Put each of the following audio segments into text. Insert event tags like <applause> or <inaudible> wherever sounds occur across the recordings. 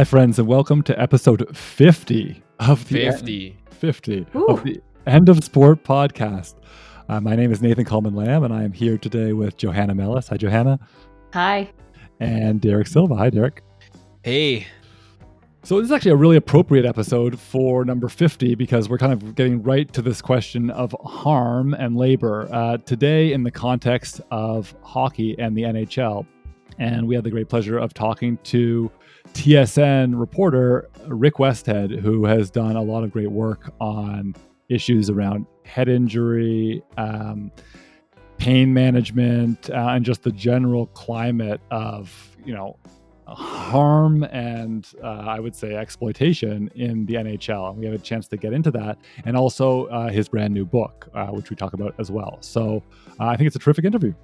Hi, friends, and welcome to episode 50 of the 50. 50 of the End of Sport podcast. Uh, my name is Nathan Kalman-Lamb, and I am here today with Johanna Mellis. Hi, Johanna. Hi. And Derek Silva. Hi, Derek. Hey. So, this is actually a really appropriate episode for number 50 because we're kind of getting right to this question of harm and labor uh, today in the context of hockey and the NHL. And we had the great pleasure of talking to TSN reporter Rick Westhead, who has done a lot of great work on issues around head injury, um, pain management, uh, and just the general climate of, you know, harm and uh, I would say exploitation in the NHL. And we have a chance to get into that, and also uh, his brand new book, uh, which we talk about as well. So uh, I think it's a terrific interview.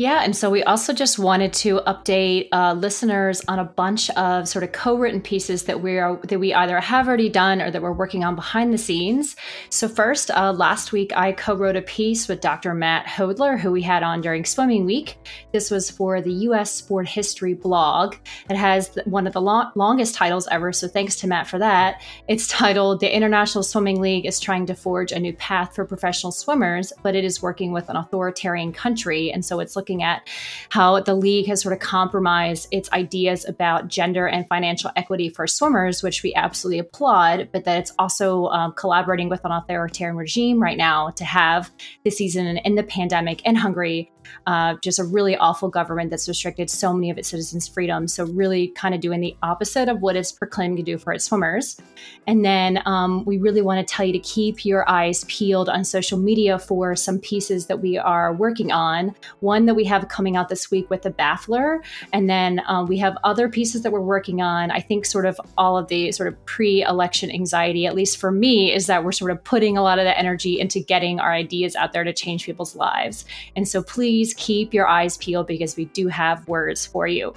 Yeah, and so we also just wanted to update uh, listeners on a bunch of sort of co-written pieces that we are that we either have already done or that we're working on behind the scenes. So first, uh, last week I co-wrote a piece with Dr. Matt Hodler, who we had on during Swimming Week. This was for the U.S. Sport History blog. It has one of the long, longest titles ever, so thanks to Matt for that. It's titled "The International Swimming League is trying to forge a new path for professional swimmers, but it is working with an authoritarian country," and so it's looking looking at how the league has sort of compromised its ideas about gender and financial equity for swimmers, which we absolutely applaud, but that it's also um, collaborating with an authoritarian regime right now to have the season in the pandemic in Hungary uh, just a really awful government that's restricted so many of its citizens' freedoms. So, really kind of doing the opposite of what it's proclaiming to do for its swimmers. And then um, we really want to tell you to keep your eyes peeled on social media for some pieces that we are working on. One that we have coming out this week with the Baffler. And then um, we have other pieces that we're working on. I think sort of all of the sort of pre election anxiety, at least for me, is that we're sort of putting a lot of that energy into getting our ideas out there to change people's lives. And so, please please keep your eyes peeled because we do have words for you.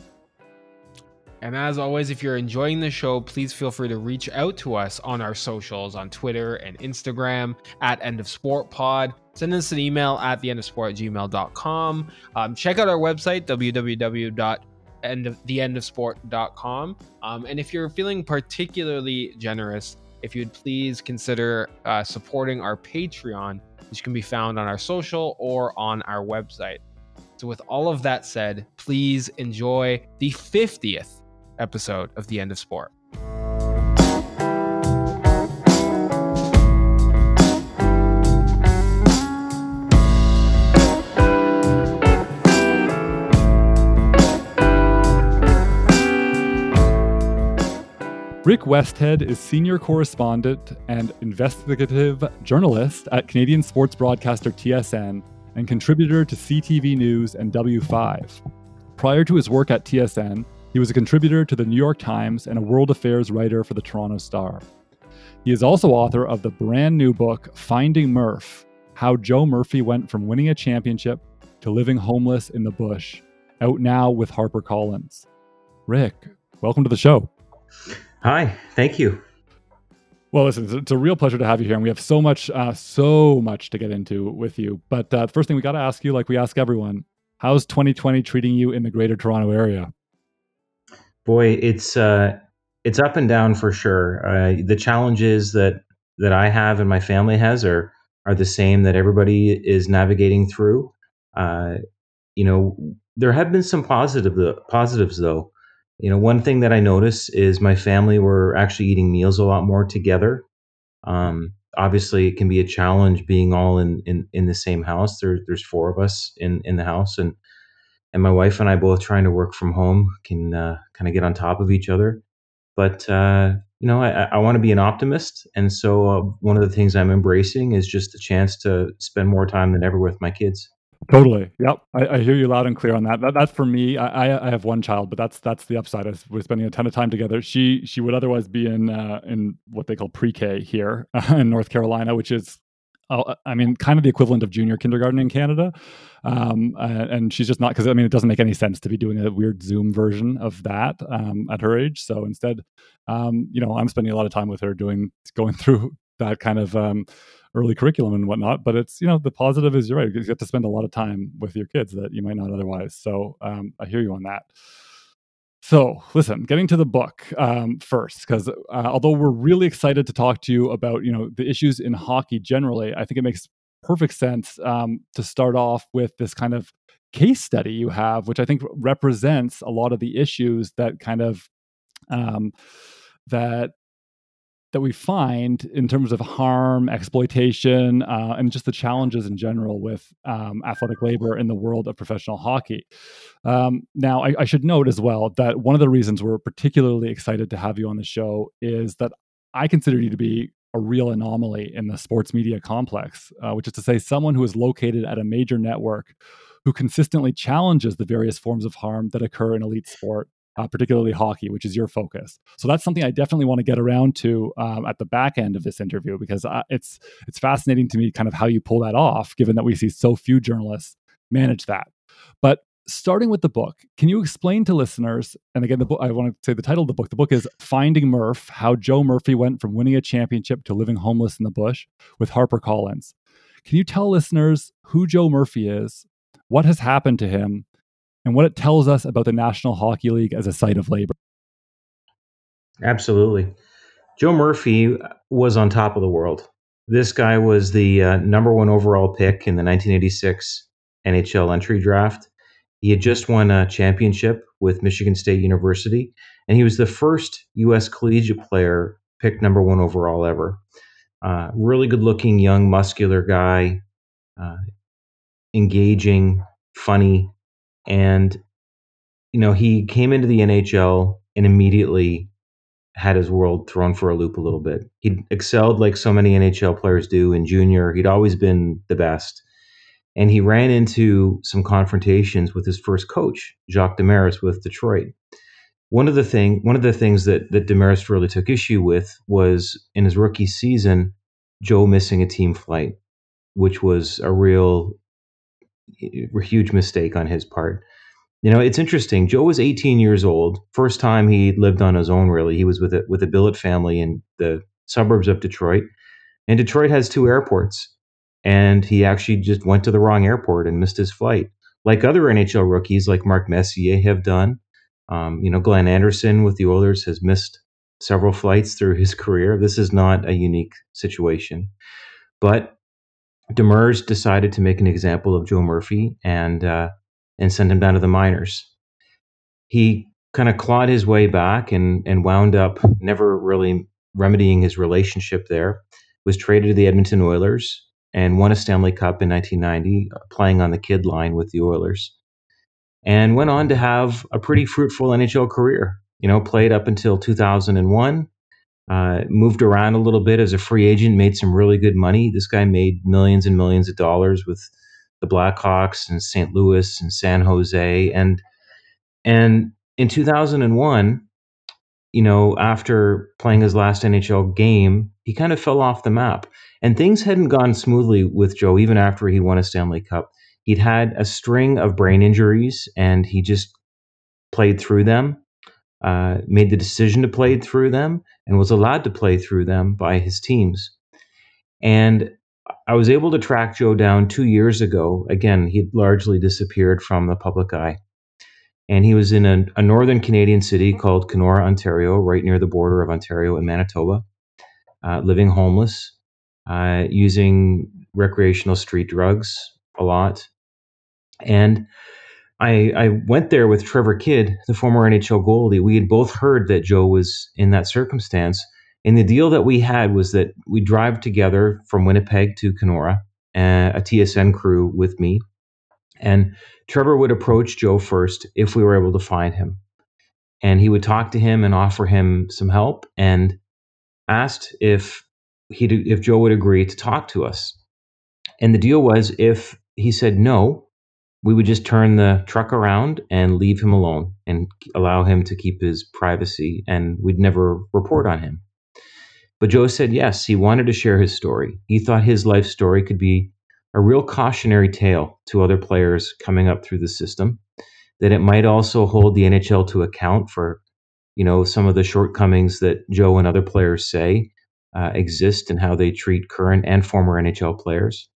And as always, if you're enjoying the show, please feel free to reach out to us on our socials on Twitter and Instagram at End of Sport Pod. Send us an email at the end of sport gmail.com. Um, check out our website, www.theendofsport.com. Um, and if you're feeling particularly generous, if you'd please consider uh, supporting our Patreon which can be found on our social or on our website. So, with all of that said, please enjoy the 50th episode of The End of Sport. Rick Westhead is senior correspondent and investigative journalist at Canadian sports broadcaster TSN and contributor to CTV News and W5. Prior to his work at TSN, he was a contributor to the New York Times and a world affairs writer for the Toronto Star. He is also author of the brand new book, Finding Murph How Joe Murphy Went from Winning a Championship to Living Homeless in the Bush, out now with HarperCollins. Rick, welcome to the show. Hi, thank you. Well, listen, it's a real pleasure to have you here, and we have so much, uh, so much to get into with you. But uh, the first thing we got to ask you, like we ask everyone, how's 2020 treating you in the Greater Toronto Area? Boy, it's uh, it's up and down for sure. Uh, the challenges that that I have and my family has are are the same that everybody is navigating through. Uh, you know, there have been some positive positives though you know, one thing that I notice is my family were actually eating meals a lot more together. Um, obviously, it can be a challenge being all in, in, in the same house. There, there's four of us in, in the house, and and my wife and I both trying to work from home can uh, kind of get on top of each other. But uh, you know, I, I want to be an optimist, and so uh, one of the things I'm embracing is just the chance to spend more time than ever with my kids. Totally. Yep. I, I, hear you loud and clear on that. that that's for me. I, I have one child, but that's that's the upside. Is we're spending a ton of time together. She she would otherwise be in uh, in what they call pre-K here <laughs> in North Carolina, which is uh, I mean, kind of the equivalent of junior kindergarten in Canada. Um, and she's just not because I mean, it doesn't make any sense to be doing a weird Zoom version of that um, at her age. So instead, um, you know, I'm spending a lot of time with her doing going <laughs> through that kind of um, early curriculum and whatnot. But it's you know the positive is you're right. You get to spend a lot of time with your kids that you might not otherwise. So um, I hear you on that. So, listen, getting to the book um, first, because uh, although we're really excited to talk to you about, you know, the issues in hockey generally, I think it makes perfect sense um, to start off with this kind of case study you have, which I think represents a lot of the issues that kind of um, that that we find in terms of harm, exploitation, uh, and just the challenges in general with um, athletic labor in the world of professional hockey. Um, now, I, I, should note as well that one of the reasons we're particularly excited to have you on the show is that I consider you to be a real anomaly in the sports media complex, uh, which is to say, someone who is located at a major network who consistently challenges the various forms of harm that occur in elite sport uh, particularly hockey, which is your focus. So that's something I definitely want to get around to um, at the back end of this interview because uh, it's it's fascinating to me kind of how you pull that off, given that we see so few journalists manage that. But starting with the book, can you explain to listeners? And again, the book I want to say the title of the book. The book is "Finding Murph: How Joe Murphy Went from Winning a Championship to Living Homeless in the Bush" with HarperCollins. Can you tell listeners who Joe Murphy is, what has happened to him, and what it tells us about the National Hockey League as a site of labor. Absolutely. Joe Murphy was on top of the world. This guy was the uh, number one overall pick in the 1986 NHL entry draft. He had just won a championship with Michigan State University, and he was the first U.S. collegiate player picked number one overall ever. Uh, really good looking, young, muscular guy, uh, engaging, funny, and you know he came into the NHL and immediately had his world thrown for a loop a little bit. He excelled like so many NHL players do in junior. He'd always been the best. And he ran into some confrontations with his first coach, Jacques Demers with Detroit. One of the thing one of the things that that Demers really took issue with was in his rookie season, Joe missing a team flight, which was a real huge mistake on his part. You know, it's interesting. Joe was 18 years old. First time he lived on his own. Really, he was with a with a billet family in the suburbs of Detroit. And Detroit has two airports, and he actually just went to the wrong airport and missed his flight, like other NHL rookies, like Mark Messier, have done. Um, you know, Glenn Anderson with the Oilers has missed several flights through his <laughs> career. This is not a unique situation, but Demers decided to make an example of Joe Murphy and uh, and send him down to the minors. He kind of clawed his way back and and wound up never really remedying his relationship there. Was traded to the Edmonton Oilers and won a Stanley Cup in 1990, playing on the kid line with the Oilers, and went on to have a pretty fruitful NHL career. You know, played up until 2001 uh, moved around a little bit as a free agent, made some really good money. This guy made millions and millions of dollars with the Blackhawks and St. Louis and San Jose, and and in 2001, you know, after playing his last NHL game, he kind of fell off the map, and things hadn't gone smoothly with Joe even after he won a Stanley Cup. He'd had a string of brain injuries, and he just played through them uh, made the decision to play through them and was allowed to play through them by his teams. And I was able to track Joe down two years ago. Again, he'd largely disappeared from the public eye. And he was in a, a northern Canadian city called Kenora, Ontario, right near the border of Ontario and Manitoba, uh, living homeless, uh, using recreational street drugs a lot. And I, I went there with Trevor Kidd, the former NHL goalie. We had both heard that Joe was in that circumstance. And the deal that we had was that we drive together from Winnipeg to Kenora, uh, a TSN crew with me. And Trevor would approach Joe first if we were able to find him. And he would talk to him and offer him some help and asked if he if Joe would agree to talk to us. And the deal was if he said no, we would just turn the truck around and leave him alone and allow him to keep his privacy and we'd never report on him. But Joe said yes, he wanted to share his story. He thought his life story could be a real cautionary tale to other players coming up through the system, that it might also hold the NHL to account for, you know, some of the shortcomings that Joe and other players say uh, exist and how they treat current and former NHL players.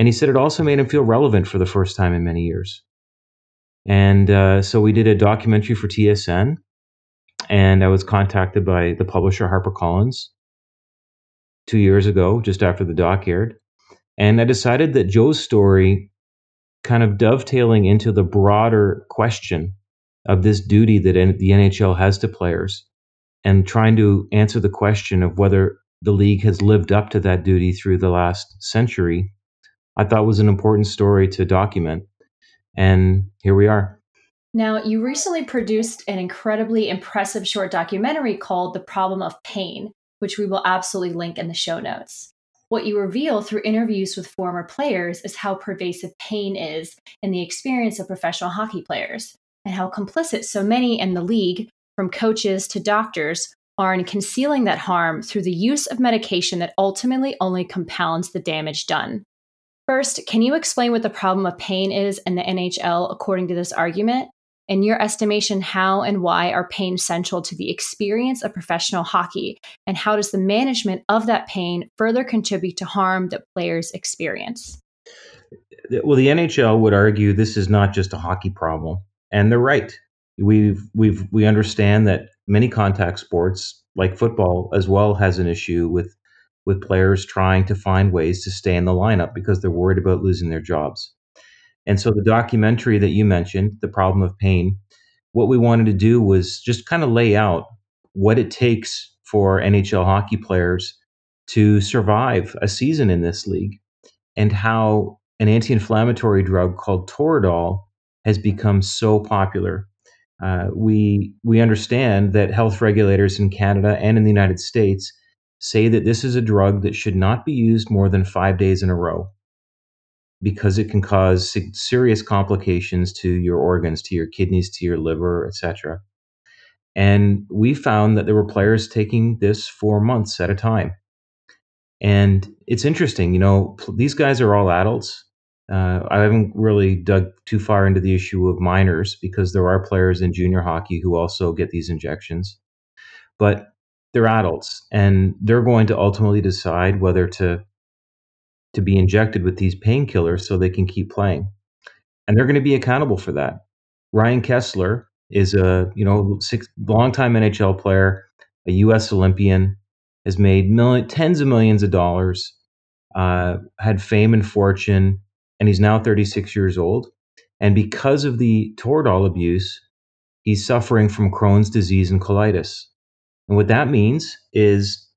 And he said it also made him feel relevant for the first time in many years. And uh, so we did a documentary for TSN, and I was contacted by the publisher HarperCollins two years ago, just after the doc aired. And I decided that Joe's story, kind of dovetailing into the broader question of this duty that the NHL has to players, and trying to answer the question of whether the league has lived up to that duty through the last century, I thought was an important story to document. And here we are. Now, you recently produced an incredibly impressive short documentary called The Problem of Pain, which we will absolutely link in the show notes. What you reveal through interviews with former players is how pervasive pain is in the experience of professional hockey players, and how complicit so many in the league, from coaches to doctors, are in concealing that harm through the use of medication that ultimately only compounds the damage done. First, can you explain what the problem of pain is in the NHL according to this argument? In your estimation, how and why are pain central to the experience of professional hockey? And how does the management of that pain further contribute to harm that players experience? Well, the NHL would argue this is not just a hockey problem, and they're right. We've we've we understand that many contact sports, like football, as well, has an issue with with players trying to find ways to stay in the lineup because they're worried about losing their jobs. And so the documentary that you mentioned, The Problem of Pain, what we wanted to do was just kind of lay out what it takes for NHL hockey players to survive a season in this league and how an anti inflammatory drug called Toradol has become so popular. Uh, we, we understand that health regulators in Canada and in the United States say that this is a drug that should not be used more than five days in a row because it can cause serious complications to your organs, to your kidneys, to your liver, etc. And we found that there were players taking this for months at a time. And it's interesting, you know, these guys are all adults. Uh, I haven't really dug too far into the issue of minors because there are players in junior hockey who also get these injections. But they're adults and they're going to ultimately decide whether to to be injected with these painkillers so they can keep playing. And they're going to be accountable for that. Ryan Kesler is a, you know, six longtime NHL player, a US Olympian, has made million, tens of millions of dollars, uh, had fame and fortune, and he's now 36 years old. And because of the Toradol abuse, he's suffering from Crohn's disease and colitis. And what that means is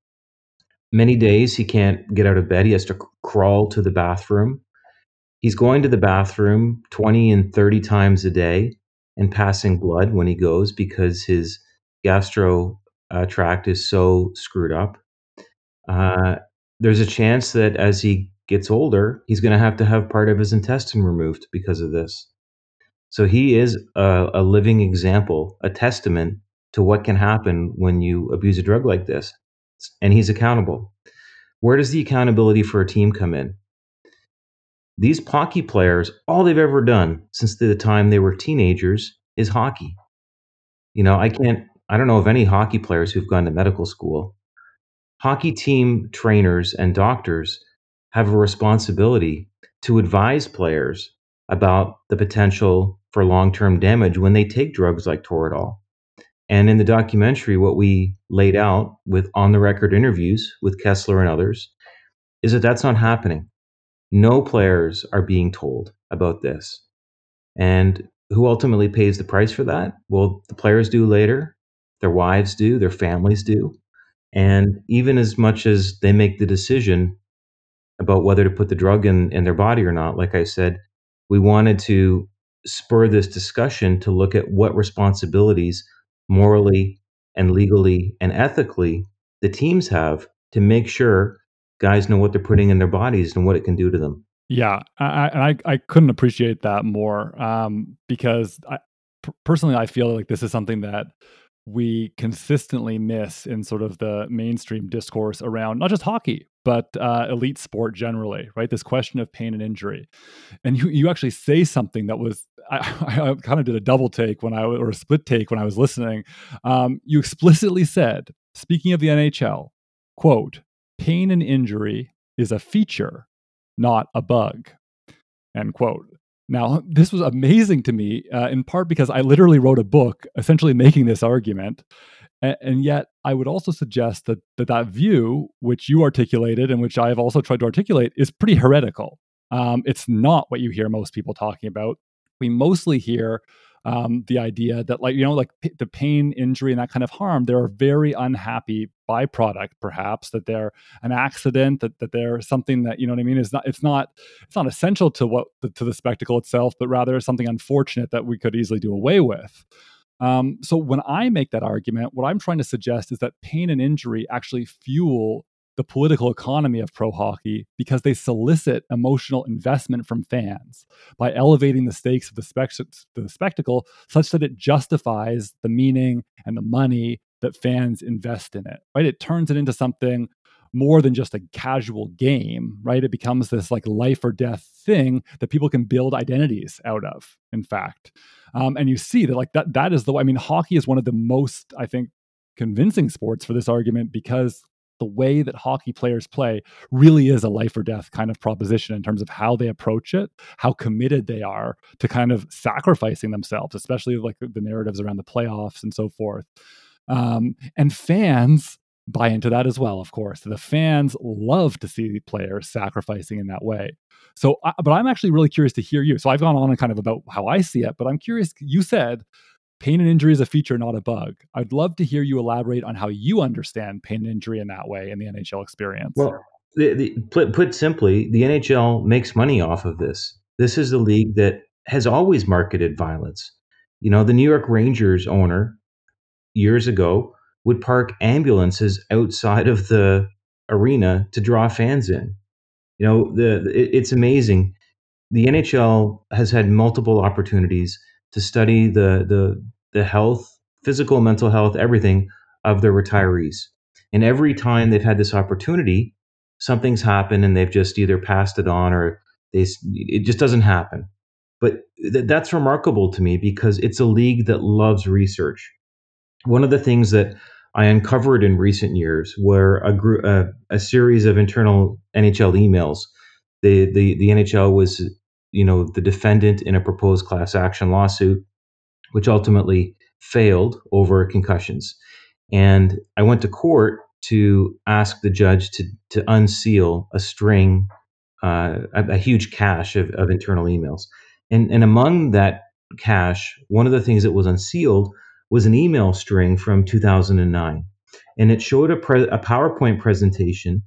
Many days he can't get out of bed. He has to crawl to the bathroom. He's going to the bathroom 20 and 30 times a day and passing blood when he goes because his gastro uh, tract is so screwed up. Uh, there's a chance that as he gets older, he's going to have to have part of his intestine removed because of this. So he is a, a living example, a testament to what can happen when you abuse a drug like this and he's accountable. Where does the accountability for a team come in? These hockey players, all they've ever done since the time they were teenagers is hockey. You know, I can't, I don't know of any hockey players who've gone to medical school. Hockey team trainers and doctors have a responsibility to advise players about the potential for long term damage when they take drugs like Toradol. And in the documentary, what we laid out with on the record interviews with Kesler and others is that that's not happening. No players are being told about this. And who ultimately pays the price for that? Well, the players do later, their wives do, their families do. And even as much as they make the decision about whether to put the drug in, in their body or not, like I said, we wanted to spur this discussion to look at what responsibilities morally and legally and ethically the teams have to make sure guys know what they're putting in their bodies and what it can do to them. Yeah, I I, I couldn't appreciate that more um, because I, personally I feel like this is something that we consistently miss in sort of the mainstream discourse around not just hockey but uh, elite sport generally right this question of pain and injury and you, you actually say something that was I, <laughs> I kind of did a double take when i or a split take when i was listening um, you explicitly said speaking of the nhl quote pain and injury is a feature not a bug end quote Now, <laughs> this was amazing to me, uh, in part because I literally wrote a book essentially making this argument. And, yet, I would also suggest that, that that view, which you articulated and which I have also tried to articulate, is pretty heretical. Um, it's not what you hear most people talking about. We mostly hear um, the idea that like you know like p- the pain injury and that kind of harm they're a very unhappy byproduct perhaps that they're an accident that, that they're something that you know what i mean? Is not it's not it's not essential to what the, to the spectacle itself but rather something unfortunate that we could easily do away with. Um, so when i make that argument what i'm trying to suggest is that pain and injury actually fuel the political economy of pro hockey because they solicit emotional investment from fans by elevating the stakes of the, spect- the spectacle such that it justifies the meaning and the money that fans invest in it right? It turns it into something more than just a casual game right? It becomes this like life or death thing that people can build identities out of in fact. Um, and you see that like that that is the i mean hockey is one of the most i think convincing sports for this argument because the way that hockey players play really is a life or death kind of proposition in terms of how they approach it, how committed they are to kind of sacrificing themselves, especially like the narratives around the playoffs and so forth. Um, and fans buy into that as well, of course. The fans love to see players sacrificing in that way. So, but I'm actually really curious to hear you. So I've gone on and kind of about how I see it, but I'm curious. You said pain and injury is a feature, not a bug. I'd love to hear you elaborate on how you understand pain and injury in that way in the NHL experience. Well, the, the, put, put simply, the NHL makes money off of this. This is a league that has always marketed violence. You know, the New York Rangers owner years ago would park ambulances outside of the arena to draw fans in. You know, the it, it's amazing. The NHL has had multiple opportunities to study the the the health, physical, mental health, everything of their retirees. And every time they've had this opportunity, something's happened and they've just either passed it on or they it just doesn't happen. But th- that's remarkable to me because it's a league that loves research. One of the things that I uncovered in recent years were a group, uh, a series of internal NHL emails. The, the the NHL was, you know, the defendant in a proposed class action lawsuit which ultimately failed over concussions. And I went to court to ask the judge to, to unseal a string, uh, a, a, huge cache of, of internal emails. And, and among that cache, one of the things that was unsealed was an email string from 2009. And it showed a, pre- a PowerPoint presentation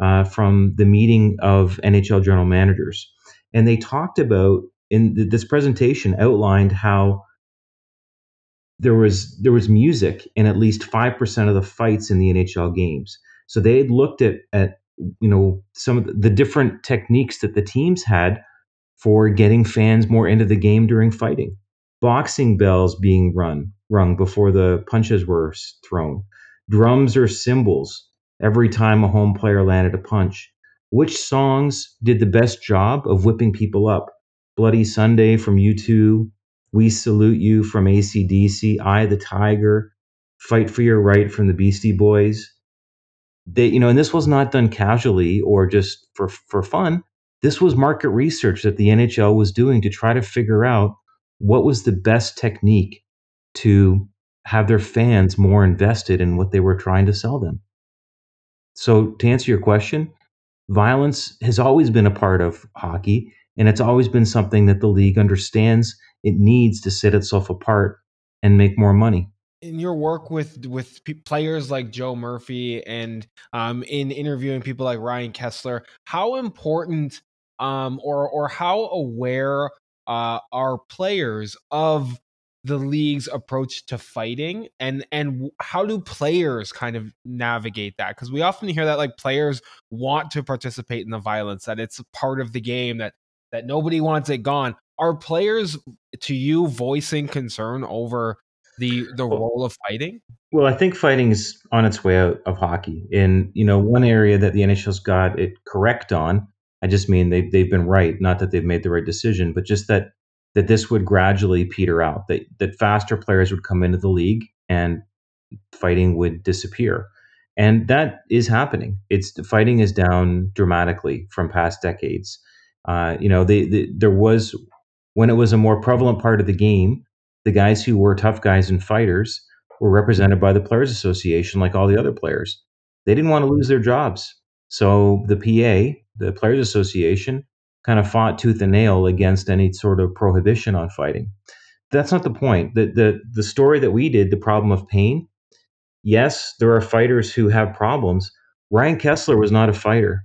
uh, from the meeting of NHL general managers. And they talked about, in th- this presentation, outlined how there was there was music in at least five percent of the fights in the NHL games. So they had looked at at you know some of the different techniques that the teams had for getting fans more into the game during fighting. Boxing bells being run rung before the punches were thrown. Drums or cymbals every time a home player landed a punch. Which songs did the best job of whipping people up? Bloody Sunday from U2, we Salute You from ACDC, I the Tiger, Fight for Your Right from the Beastie Boys. They, you know, and this was not done casually or just for, for fun. This was market research that the NHL was doing to try to figure out what was the best technique to have their fans more invested in what they were trying to sell them. So, to answer your question, violence has always been a part of hockey, and it's always been something that the league understands it needs to set itself apart and make more money. In your work with with players like Joe Murphy and um, in interviewing people like Ryan Kesler, how important um, or or how aware uh, are players of the league's approach to fighting and and how do players kind of navigate that because we often hear that like players want to participate in the violence that it's part of the game that that nobody wants it gone are players to you voicing concern over the the role of fighting? Well, I think fighting is on its way out of hockey. In you know one area that the NHL's got it correct on. I just mean they they've been right, not that they've made the right decision, but just that that this would gradually peter out. That that faster players would come into the league and fighting would disappear. And that is happening. It's fighting is down dramatically from past decades. Uh, you know, they, they, there was When it was a more prevalent part of the game, the guys who were tough guys and fighters were represented by the Players Association like all the other players. They didn't want to lose their jobs. So the PA, the Players Association, kind of fought tooth and nail against any sort of prohibition on fighting. That's not the point. The, the, the story that we did, the problem of pain, yes, there are fighters who have problems. Ryan Kesler was not a fighter.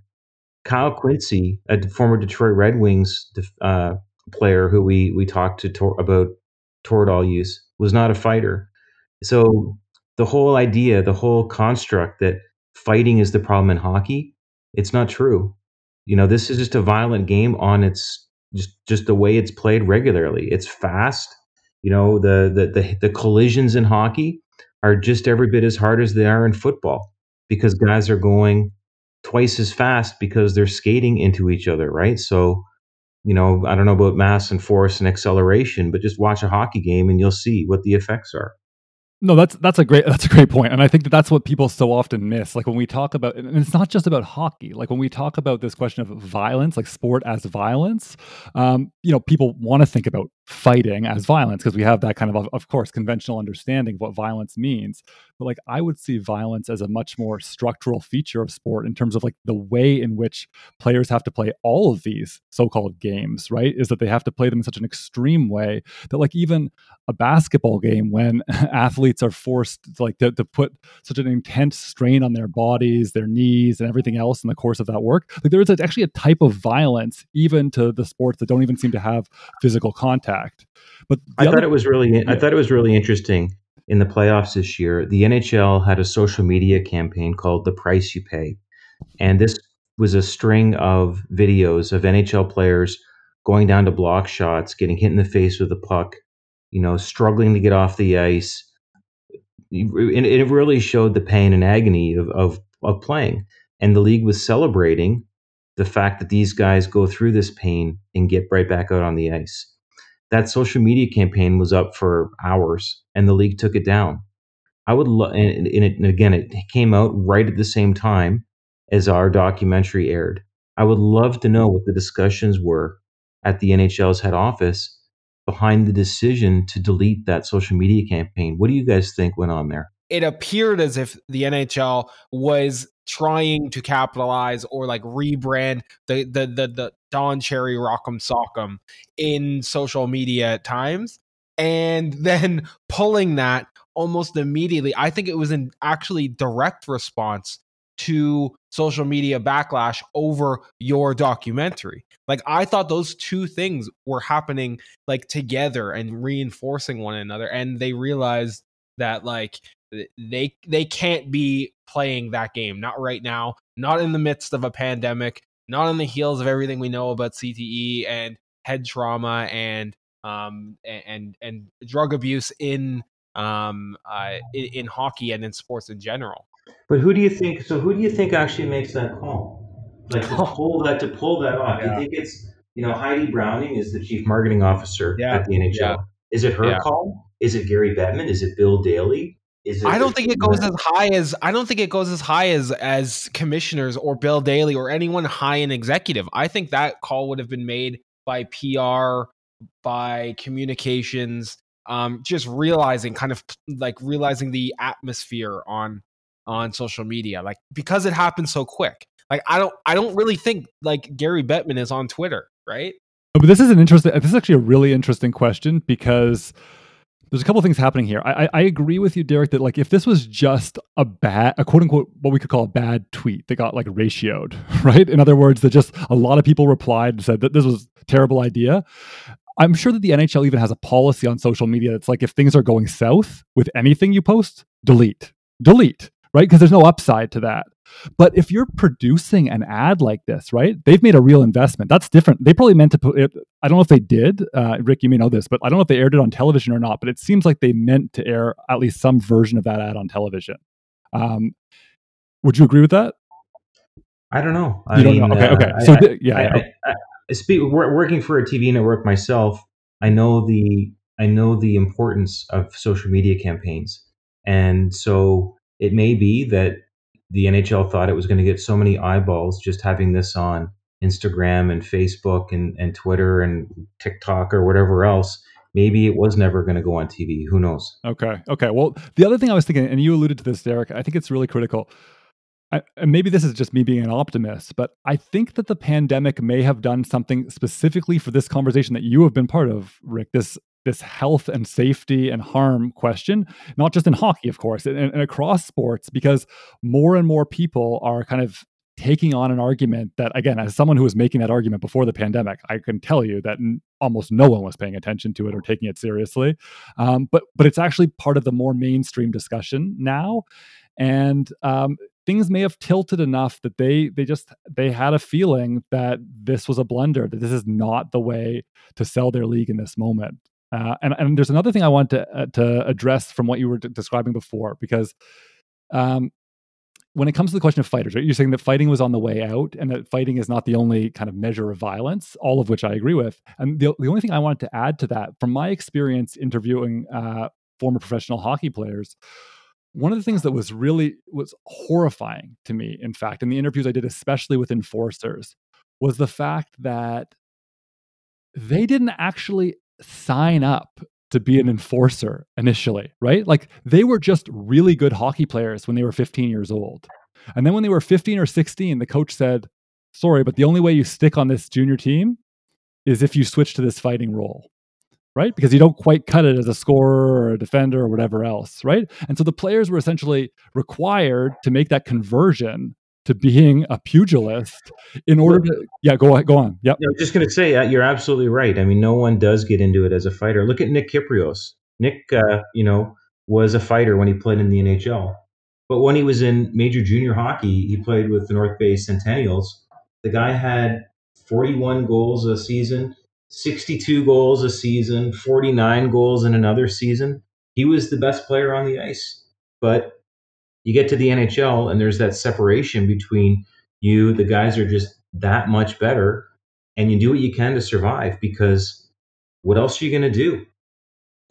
Kyle Quincey, a former Detroit Red Wings uh, player who we we talked to tor- about Toradol use, was not a fighter. So the whole idea, the whole construct that fighting is the problem in hockey, it's not true. You know, this is just a violent game on its just just the way it's played regularly. It's fast. You know, the the the, the collisions in hockey are just every bit as hard as they are in football because guys are going twice as fast because they're skating into each other, right? So, you know, I don't know about mass and force and acceleration, but just watch a hockey game and you'll see what the effects are. No, that's that's a great that's a great point, and I think that that's what people so often miss. Like when we talk about, and it's not just about hockey. Like when we talk about this question of violence, like sport as violence, um, you know, people want to think about fighting as violence because we have that kind of, of course, conventional understanding of what violence means. But like I would see violence as a much more structural feature of sport in terms of like the way in which players have to play all of these so-called games. Right? Is that they have to play them in such an extreme way that like even a basketball game when <laughs> athletes are forced to, like to, to put such an intense strain on their bodies their knees and everything else in the course of that work like there is actually a type of violence even to the sports that don't even seem to have physical contact but i thought it was really yeah. i thought it was really interesting in the playoffs this year the nhl had a social media campaign called the price you pay and this was a string of videos of nhl players going down to block shots getting hit in the face with a puck you know, struggling to get off the ice. And it really showed the pain and agony of, of, of playing. And the league was celebrating the fact that these guys go through this pain and get right back out on the ice. That social media campaign was up for hours and the league took it down. I would love, and, and, and again, it came out right at the same time as our documentary aired. I would love to know what the discussions were at the NHL's head office behind the decision to delete that social media campaign. What do you guys think went on there? It appeared as if the NHL was trying to capitalize or like rebrand the the the, the Don Cherry Rock'em Sock'em in social media at times, and <laughs> then pulling that almost immediately. I think it was an actually direct response to social media backlash over your documentary. Like I thought those two things were happening like together and reinforcing one another and they realized that like they they can't be playing that game not right now, not in the midst of a pandemic, not on the heels of everything we know about CTE and head trauma and um and and drug abuse in um uh in, in hockey and in sports in general. But who do you think? So who do you think actually makes that call? Like to <laughs> pull that to pull that off? Yeah. You think it's you know Heidi Browning is the chief marketing officer yeah. at the NHL. Yeah. Is it her call? Is it Gary Bettman? Is it Bill Daly? Is it I don't think it goes as high as I don't think it goes as high as as commissioners or Bill Daly or anyone high in executive. I think that call would have been made by PR, by communications, um, just realizing kind of like realizing the atmosphere on on social media like because it happened so quick like i don't i don't really think like gary bettman is on twitter right but this is an interesting this is actually a really interesting question because there's a couple of things happening here. I, I, agree with you, Derek, that like if this was just a bad, a quote unquote, what we could call a bad tweet that got like ratioed, <laughs> right? In other words, that just a lot of people replied and said that this was terrible idea. I'm sure that the NHL even has a policy on social media that's like if things are going south with anything you post, delete, delete right? Because there's no upside to that. But if you're producing an ad like this, right? They've made a real investment. That's different. They probably meant to put it. I don't know if they did. Uh, Rick, you may know this, but I don't know if they aired it on television or not. But it seems like they meant to air at least some version of that ad on television. Um, would you agree with that? I don't know. I you don't mean, know. Okay. okay. So I, th- yeah. I, I, I, speak, working for a TV network myself, I know the I know the importance of social media campaigns, and so it may be that the NHL thought it was going to get so many eyeballs just having this on Instagram and Facebook and, and Twitter and TikTok or whatever else, maybe it was never going to go on TV. Who knows? Okay. Okay. Well, the other thing I was thinking, and you alluded to this, Derek, I think it's really critical. I, and maybe this is just me being an optimist, but I think that the pandemic may have done something specifically for this conversation that you have been part of, Rick. This this health and safety and harm question, not just in hockey, of course, and, and across sports, because more and more people are kind of taking on an argument that again as someone who was making that argument before the pandemic i can tell you that n- almost no one was paying attention to it or taking it seriously. Um, but but it's actually part of the more mainstream discussion now. And um, things may have tilted enough that they they just they had a feeling that this was a blunder that this is not the way to sell their league in this moment uh, and, and there's another thing i want to uh, to address from what you were d- describing before because um, when it comes to the question of fighters, right? You're saying that fighting was on the way out and that fighting is not the only kind of measure of violence, all of which I agree with. And the, the only thing I wanted to add to that, from my experience interviewing uh, former professional hockey players, one of the things that was really was horrifying to me, in fact, in the interviews I did, especially with enforcers, was the fact that they didn't actually sign up to be an enforcer initially, right? Like they were just really good hockey players when they were 15 years old. And then when they were 15 or 16, the coach said, Sorry, but the only way you stick on this junior team is if you switch to this fighting role, right? Because you don't quite cut it as a scorer or a defender or whatever else, right? And so the players were essentially required to make that conversion to being a pugilist in order to yeah go go on. Yeah i was just going to say uh, you're absolutely right. I mean no one does get into it as a fighter. Look at nick Kypreos. Nick uh, you know was a fighter when he played in the nhl but when he was in major junior hockey he played with the north bay centennials. The guy had 41 goals a season 62 goals a season 49 goals in another season. He was the best player on the ice. But you get to the NHL and there's that separation between you, the guys are just that much better, and you do what you can to survive because what else are you going to do?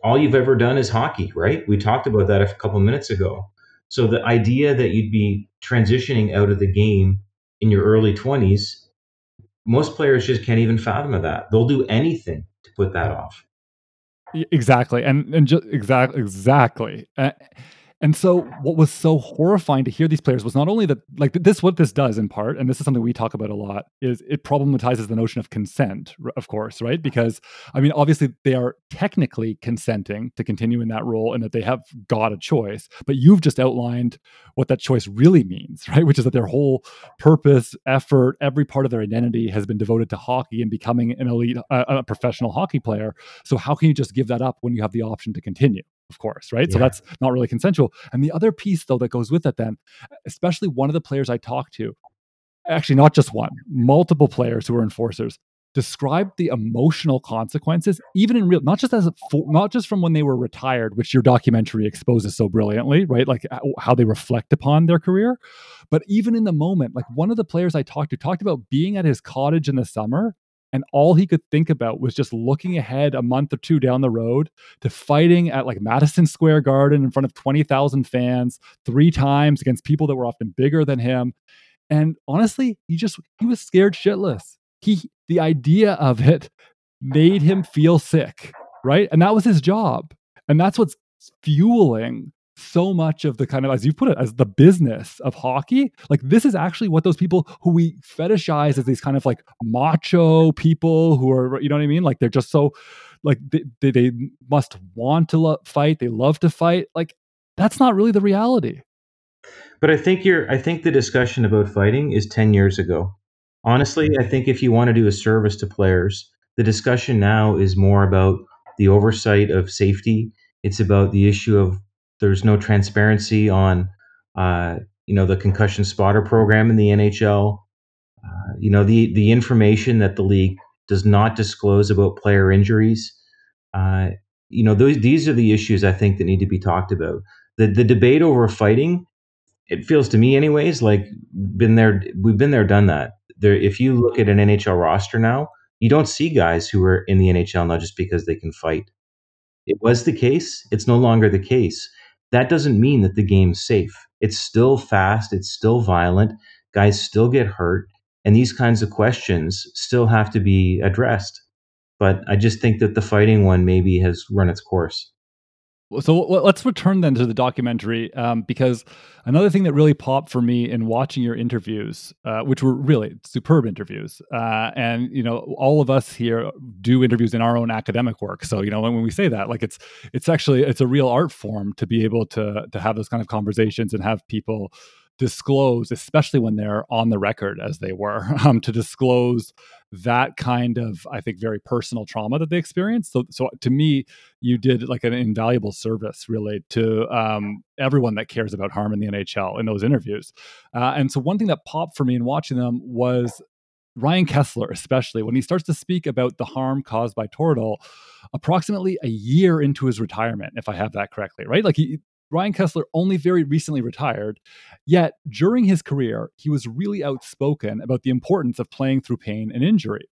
All you've ever done is hockey, right? We talked about that a couple minutes ago. So the idea that you'd be transitioning out of the game in your early 20s, most players just can't even fathom that. They'll do anything to put that off. Exactly. And and just exactly exactly. Uh, and so, what was so horrifying to hear these players was not only that, like, this, what this does in part, and this is something we talk about a lot, is it problematizes the notion of consent, of course, right? Because, I mean, obviously, they are technically consenting to continue in that role and that they have got a choice, but you've just outlined what that choice really means, <laughs> right? Which is that their whole purpose, effort, every part of their identity has been devoted to hockey and becoming an elite, uh, a professional hockey player. So, how can you just give that up when you have the option to continue? Of course, right? Yeah. So that's not really consensual. And the other piece, though, that goes with it, then, especially one of the players I talked to, actually, not just one, multiple players who were enforcers, described the emotional consequences, even in real, not just as, a, not just from when they were retired, which your documentary exposes so brilliantly, right? Like how they reflect upon their career, but even in the moment, like one of the players I talked to talked about being at his cottage in the summer and all he could think about was just looking ahead a month or two down the road to fighting at like Madison Square Garden in front of 20,000 fans three times against people that were often bigger than him. And honestly, he just he was scared shitless. He the idea of it made him feel sick, right? And that was his job. And that's what's fueling so much of the kind of as you put it as the business of hockey like this is actually what those people who we fetishize as these kind of like macho people who are you know what i mean? Like they're just so like they, they, they must want to lo- fight they love to fight like that's not really the reality. But i think you're i think the discussion about fighting is 10 years ago. Honestly i think if you want to do a service to players the discussion now is more about the oversight of safety. It's about the issue of there's no transparency on, uh, you know, the concussion spotter program in the NHL. Uh, you know, the the information that the league does not disclose about player injuries. Uh, you know, those, these are the issues I think that need to be talked about. The the debate over fighting, it feels to me, anyways, like been there. We've been there, done that. There, if you look at an NHL roster now, you don't see guys who are in the NHL not just because they can fight. It was the case. It's no longer the case that doesn't mean that the game's safe. It's still fast, it's still violent, guys still get hurt. And these kinds of questions still have to be addressed. But I just think that the fighting one maybe has run its course. So let's return then to the documentary um, because another thing that really popped for me in watching your interviews, uh, which were really superb interviews, uh, and you know all of us here do interviews in our own academic work. So you know when we say that, like it's it's actually it's a real art form to be able to to have those kind of conversations and have people disclose, especially when they're on the record as they were, <laughs> um, to disclose that kind of, I think, very personal trauma that they experienced. So, so to me, you did like an invaluable service really to um, everyone that cares about harm in the NHL in those interviews. Uh, and so, one thing that popped for me in watching them was Ryan Kesler, especially when he starts to speak about the harm caused by Toradol, approximately a year into his retirement, if I have that correctly, right? Like he, Ryan Kesler only very recently retired, yet during his career, he was really outspoken about the importance of playing through pain and injury.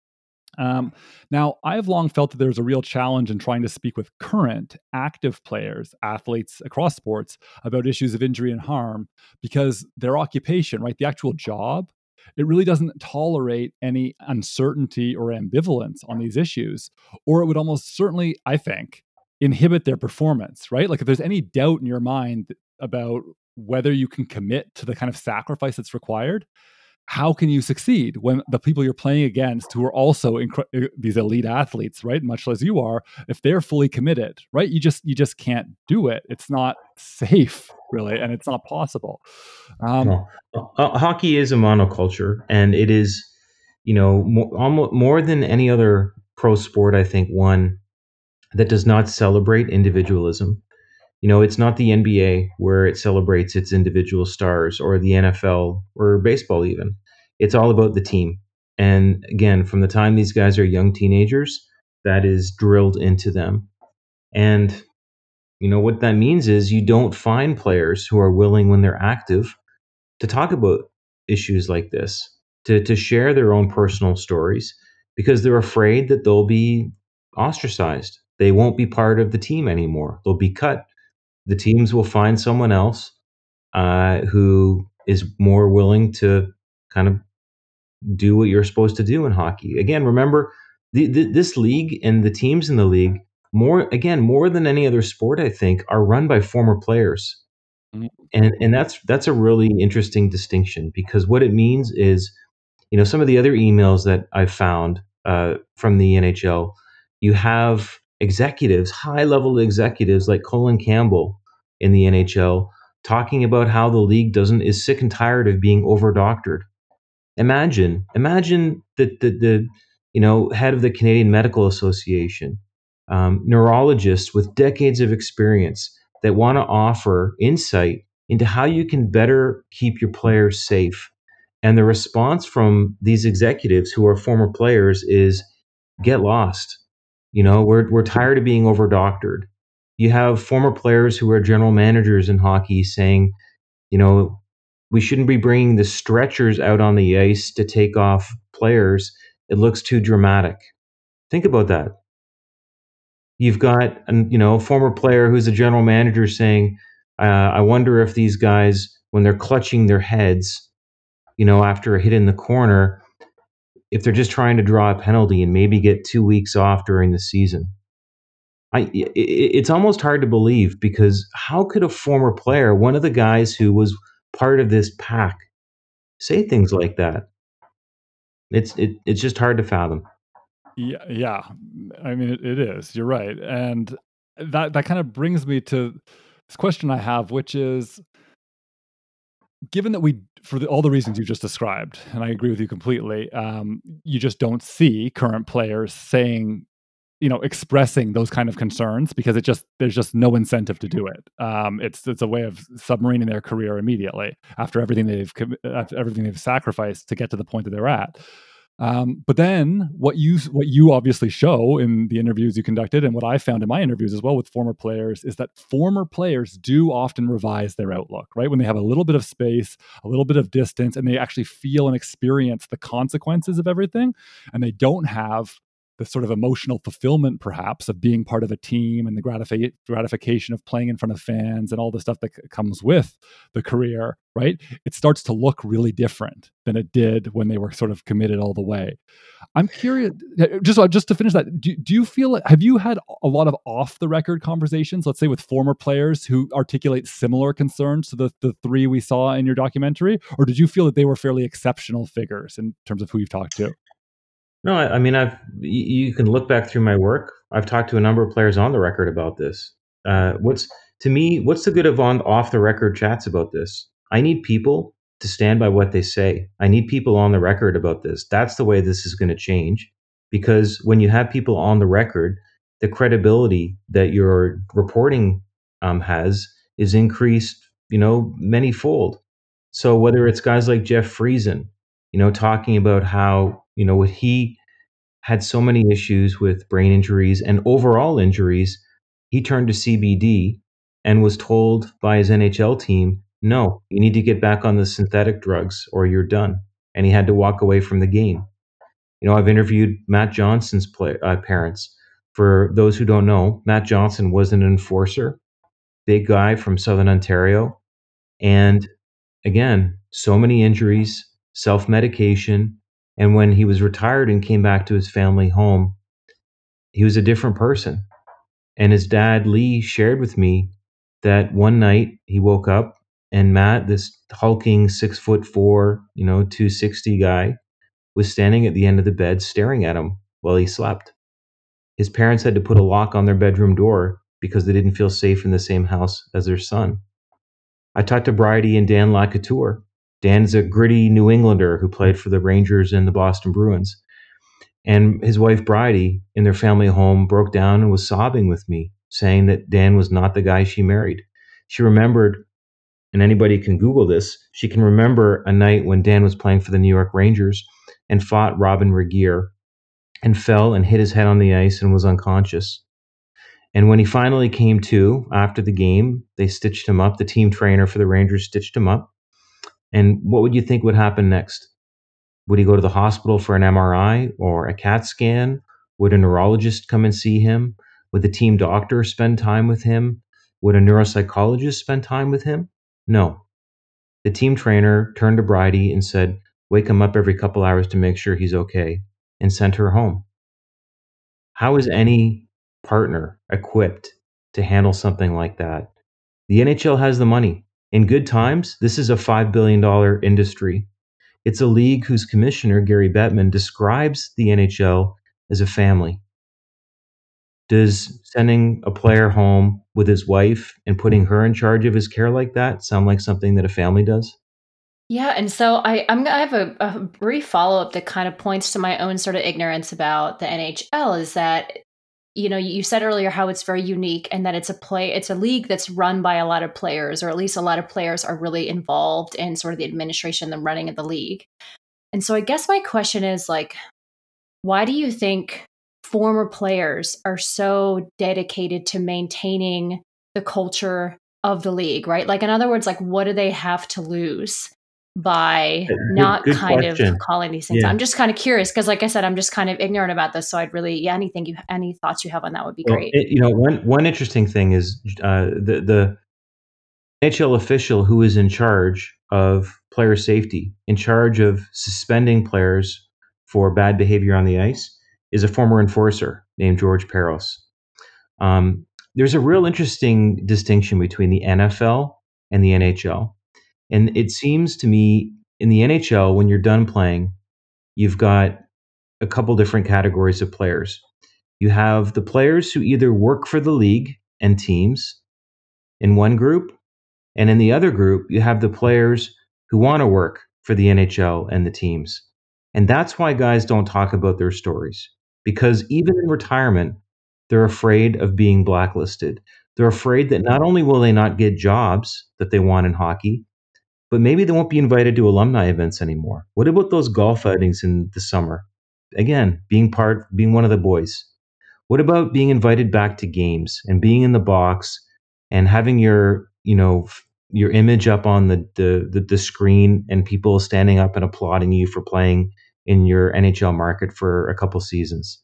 Um, now, I've long felt that there's a real challenge in trying to speak with current active players, athletes across sports, about issues of injury and harm because their occupation, right, the actual job, it really doesn't tolerate any uncertainty or ambivalence on these issues. Or it would almost certainly, I think, inhibit their performance, right? Like if there's any doubt in your mind about whether you can commit to the kind of sacrifice that's required, how can you succeed when the people you're playing against who are also uh, these elite athletes right much as you are if they're fully committed right you just you just can't do it it's not safe really and it's not possible um, no. uh, hockey is a monoculture and it is you know more, almost more than any other pro sport i think one that does not celebrate individualism. You know, it's not the NBA where it celebrates its individual stars or the NFL or baseball, even. It's all about the team. And again, from the time these guys are young teenagers, that is drilled into them. And, you know, what that means is you don't find players who are willing, when they're active, to talk about issues like this, to, to share their own personal stories, because they're afraid that they'll be ostracized they won't be part of the team anymore. They'll be cut. The teams will find someone else uh, who is more willing to kind of do what you're supposed to do in hockey. Again, remember the, the, this league and the teams in the league more again more than any other sport I think are run by former players. Mm-hmm. And and that's that's a really interesting distinction because what it means is you know some of the other emails that I've found uh, from the NHL you have executives, high level executives like Colin Campbell in the NHL, talking about how the league doesn't is sick and tired of being overdoctored. Imagine, imagine that the, the you know head of the Canadian Medical Association, um, neurologists with decades of experience that want to offer insight into how you can better keep your players safe. And the response from these executives who are former players is get lost you know, we're we're tired of being overdoctored. You have former players who are general managers in hockey saying, you know, we shouldn't be bringing the stretchers out on the ice to take off players. It looks too dramatic. Think about that. You've got, you know, a former player who's a general manager saying, uh, "I wonder if these guys, when they're clutching their heads, you know, after a hit in the corner, if they're just trying to draw a penalty and maybe get two weeks off during the season. I, it's almost hard to believe because how could a former player, one of the guys who was part of this pack, say things like that? It's it, it's just hard to fathom. Yeah, yeah. I mean, it, it is. You're right, and that that kind of brings me to this question I have, which is given that we for the, all the reasons you just described and i agree with you completely um, you just don't see current players saying you know expressing those kind of concerns because it just there's just no incentive to do it. Um, it's it's a way of submarining their career immediately after everything they've after everything they've sacrificed to get to the point that they're at um, but then what you what you obviously show in the interviews you conducted, and what I found in my interviews as well with former players, is that former players do often revise their outlook, right? When they have a little bit of space, a little bit of distance, and they actually feel and experience the consequences of everything, and they don't have the sort of emotional fulfillment, perhaps, of being part of a team and the gratifi- gratification of playing in front of fans and all the stuff that c- comes with the career, right? It starts to look really different than it did when they were sort of committed all the way. I'm curious, just uh, just to finish that, do, do you feel have you had a lot of off the record conversations, let's say with former players who articulate similar concerns to the the three we saw in your documentary, or did you feel that they were fairly exceptional figures in terms of who you've talked to? No, I, I mean, I've you can look back through my work. I've talked to a number of players on the record about this. Uh, what's to me, what's the good of on off the record chats about this? I need people to stand by what they say. I need people on the record about this. That's the way this is going to change. Because when you have people on the record, the credibility that your reporting um, has is increased, you know, many fold. So whether it's guys like Jeff Friesen, you know, talking about how you know, he had so many issues with brain injuries and overall injuries, he turned to CBD and was told by his NHL team, no, you need to get back on the synthetic drugs or you're done. And he had to walk away from the game. You know, I've interviewed Matt Johnson's play, uh, parents. For those who don't know, Matt Johnson was an enforcer, big guy from Southern Ontario. And again, so many injuries, self medication, and when he was retired and came back to his family home, he was a different person. And his dad, Lee, shared with me that one night he woke up and Matt, this hulking six foot four, you know, 260 guy, was standing at the end of the bed staring at him while he slept. His parents had to put a lock on their bedroom door because they didn't feel safe in the same house as their son. I talked to Bridie and Dan Lacouture, Dan's a gritty New Englander who played for the Rangers and the Boston Bruins. And his wife, Bridie, in their family home, broke down and was sobbing with me, saying that Dan was not the guy she married. She remembered, and anybody can Google this, she can remember a night when Dan was playing for the New York Rangers and fought Robin Regehr and fell and hit his head on the ice and was unconscious. And when he finally came to after the game, they stitched him up. The team trainer for the Rangers stitched him up. And what would you think would happen next? Would he go to the hospital for an MRI or a CAT scan? Would a neurologist come and see him? Would the team doctor spend time with him? Would a neuropsychologist spend time with him? No. The team trainer turned to Bridie and said, Wake him up every couple hours to make sure he's okay, and sent her home. How is any partner equipped to handle something like that? The NHL has the money. In good times, this is a $5 billion industry. It's a league whose commissioner, Gary Bettman, describes the NHL as a family. Does sending a player home with his wife and putting her in charge of his care like that sound like something that a family does? Yeah, and so I, I'm I have a, a brief follow up that kind of points to my own sort of ignorance about the NHL. Is that you know you said earlier how it's very unique and that it's a play it's a league that's run by a lot of players or at least a lot of players are really involved in sort of the administration the running of the league. And so i guess my question is like why do you think former players are so dedicated to maintaining the culture of the league right? Like in other words like what do they have to lose by good, not good kind question. of calling these things. Yeah. I'm just kind of curious because, like I said, I'm just kind of ignorant about this. So I'd really, yeah, anything you, any thoughts you have on that would be well, great. It, you know, one one interesting thing is uh, the the NHL official who is in charge of player safety, in charge of suspending players for bad behavior on the ice, is a former enforcer named George Parros. Um, there's a real interesting distinction between the NFL and the NHL and it seems to me in the NHL, when you're done playing, you've got a couple different categories of players. You have the players who either work for the league and teams in one group, and in the other group, you have the players who want to work for the NHL and the teams. And that's why guys don't talk about their stories because even in retirement, they're afraid of being blacklisted. They're afraid that not only will they not get jobs that they want in hockey, but maybe they won't be invited to alumni events anymore. What about those golf outings in the summer? Again, being part, being one of the boys. What about being invited back to games and being in the box and having your, you know, your image up on the, the, the, the screen and people standing up and applauding you for playing in your NHL market for a couple seasons?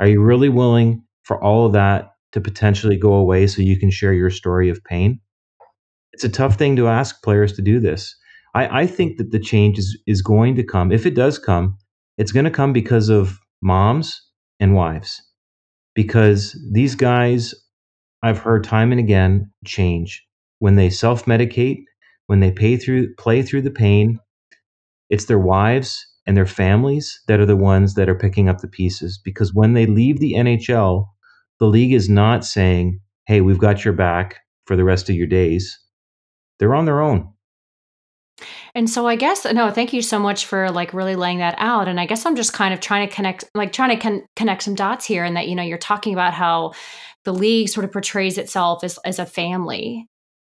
Are you really willing for all of that to potentially go away so you can share your story of pain? It's a tough thing to ask players to do this. I, I think that the change is, is going to come. If it does come, it's going to come because of moms and wives. Because these guys, I've heard time and again, change. When they self medicate, when they pay through, play through the pain, it's their wives and their families that are the ones that are picking up the pieces. Because when they leave the NHL, the league is not saying, hey, we've got your back for the rest of your days. They're on their own. And so I guess no, thank you so much for like really laying that out. And I guess I'm just kind of trying to connect, like trying to con- connect some dots here, and that you know you're talking about how the league sort of portrays itself as as a family,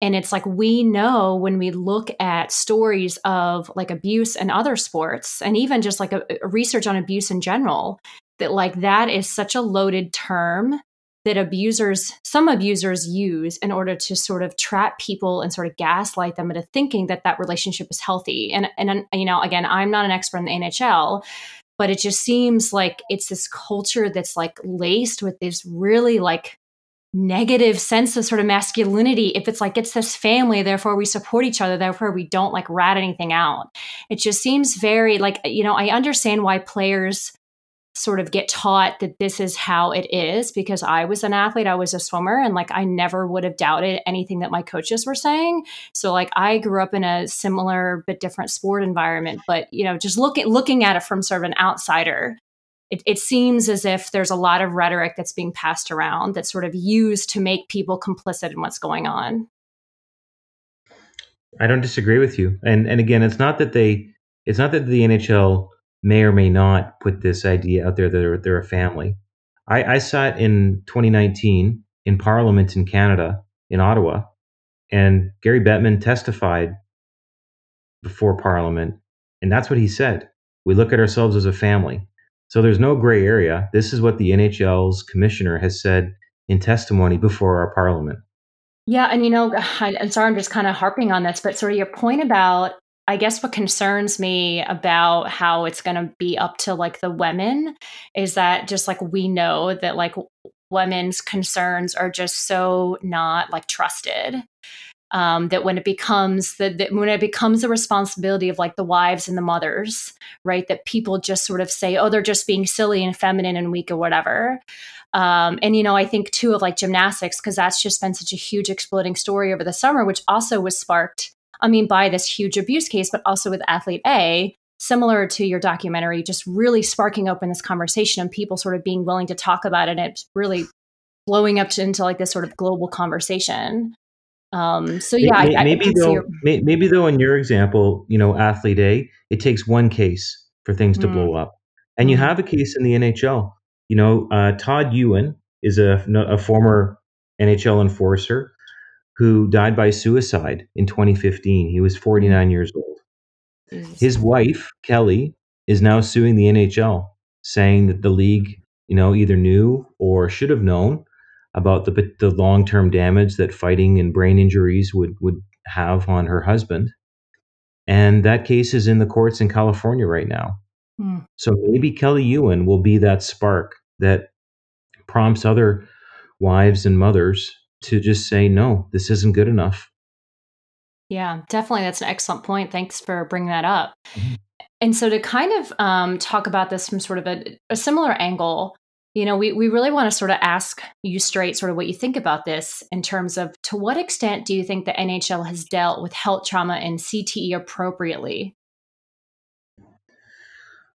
and it's like we know when we look at stories of like abuse and other sports, and even just like a, a research on abuse in general, that like that is such a loaded term that abusers, some abusers use in order to sort of trap people and sort of gaslight them into thinking that that relationship is healthy. And, and, you know, again, I'm not an expert in the NHL, but it just seems like it's this culture that's like laced with this really like negative sense of sort of masculinity if it's like it's this family therefore we support each other therefore we don't like rat anything out it just seems very like you know i understand why players sort of get taught that this is how it is because I was an athlete, I was a swimmer, and like I never would have doubted anything that my coaches were saying. So like I grew up in a similar but different sport environment, but you know, just looking looking at it from sort of an outsider, it, it seems as if there's a lot of rhetoric that's being passed around that's sort of used to make people complicit in what's going on. I don't disagree with you, and and again, it's not that they, it's not that the NHL may or may not put this idea out there that they're, they're a family. I, I sat in 2019 in Parliament in Canada, in Ottawa, and Gary Bettman testified before Parliament, and that's what he said. We look at ourselves as a family. So there's no gray area. This is what the NHL's commissioner has said in testimony before our Parliament. Yeah, and you know, <sighs> I, am sorry, I'm just kind of harping on this, but sort of your point about I guess what concerns me about how it's going to be up to like the women is that just like we know that like women's concerns are just so not like trusted. Um, that when it becomes the, that when it becomes the responsibility of like the wives and the mothers, right? That people just sort of say, oh, they're just being silly and feminine and weak or whatever. Um, and you know, I think too of like gymnastics because that's just been such a huge exploding story over the summer, which also was sparked I mean, by this huge abuse case, but also with athlete A, similar to your documentary, just really sparking open this conversation and people sort of being willing to talk about it. And it's really blowing up to, into like this sort of global conversation. Um, so yeah, maybe, I, I maybe though, your- maybe though, in your example, you know, athlete A, it takes one case for things to mm. blow up, and you have a case in the NHL. You know, uh, Todd Ewen is a, a former NHL enforcer who died by suicide in 2015. He was 49 mm. years old. His wife, Kelly, is now suing the NHL, saying that the league, you know, either knew or should have known about the the long term damage that fighting and brain injuries would would have on her husband. And that case is in the courts in California right now. Mm. So maybe Kelly Ewen will be that spark that prompts other wives and mothers to just say, no, this isn't good enough. Yeah, definitely. That's an excellent point. Thanks for bringing that up. Mm-hmm. And so, to kind of um, talk about this from sort of a, a similar angle, you know, we, we really want to sort of ask you straight sort of what you think about this in terms of to what extent do you think the NHL has dealt with health trauma and CTE appropriately?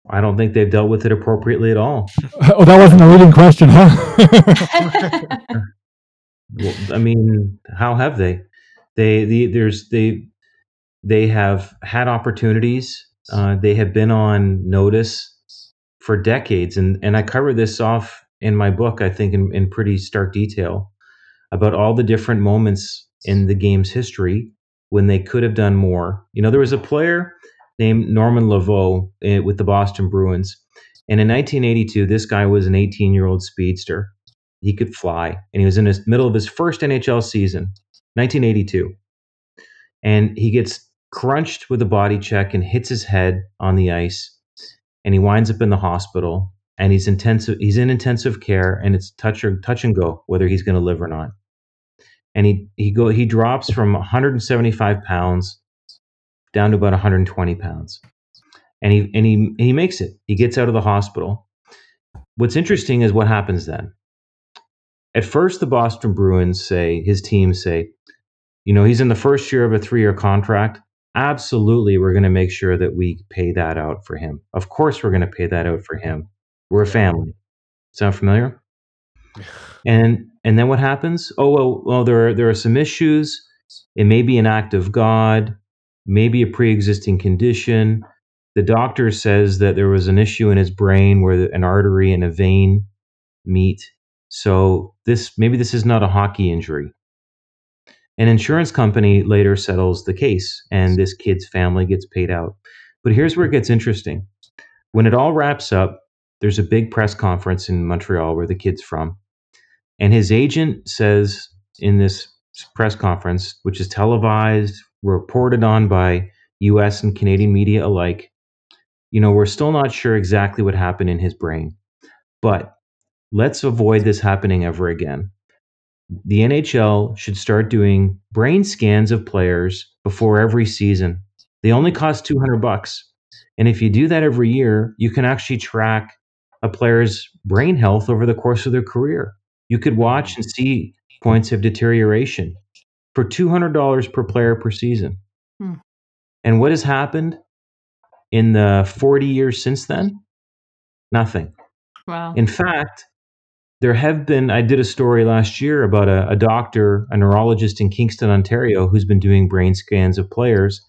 I don't think they've dealt with it appropriately at all. <laughs> oh, that wasn't a leading question, huh? <laughs> <laughs> Well, I mean, how have they? They the, there's they they have had opportunities. Uh, they have been on notice for decades, and and I cover this off in my book. I think in, in pretty stark detail about all the different moments in the game's history when they could have done more. You know, there was a player named Norman Laveau eh, with the Boston Bruins. And in 1982, this guy was an 18 year old speedster he could fly, and he was in the middle of his first NHL season, 1982, and he gets crunched with a body check and hits his head on the ice, and he winds up in the hospital. and he's intensive. He's in intensive care, and it's touch or touch and go whether he's going to live or not. And he he go he drops from 175 pounds down to about 120 pounds, and he and he he makes it. He gets out of the hospital. What's interesting is what happens then. At first, the Boston Bruins say his team say, you know, he's in the first year of a three-year contract absolutely we're going to make sure that we pay that out for him. Of course, we're going to pay that out for him. We're a family. Sound familiar? And and then what happens? Oh well, well there are, there are some issues. It may be an act of God, maybe a pre-existing condition. The doctor says that there was an issue in his brain where an artery and a vein meet. So this maybe this is not a hockey injury. An insurance company later settles the case, and this kid's family gets paid out. But here's where it gets interesting. When it all wraps up, there's a big press conference in Montreal where the kid's from. And his agent says in this press conference, which is televised, reported on by US and Canadian media alike, you know, we're still not sure exactly what happened in his brain. But let's avoid this happening ever again the NHL should start doing brain scans of players before every season. They only cost 200 bucks. And if you do that every year, you can actually track a player's brain health over the course of their career. You could watch and see points of deterioration for $200 per player per season. Hmm. And what has happened in the 40 years since then? Nothing. Wow. In fact, there have been i did a story last year about a, a, doctor a neurologist in kingston ontario who's been doing brain scans of players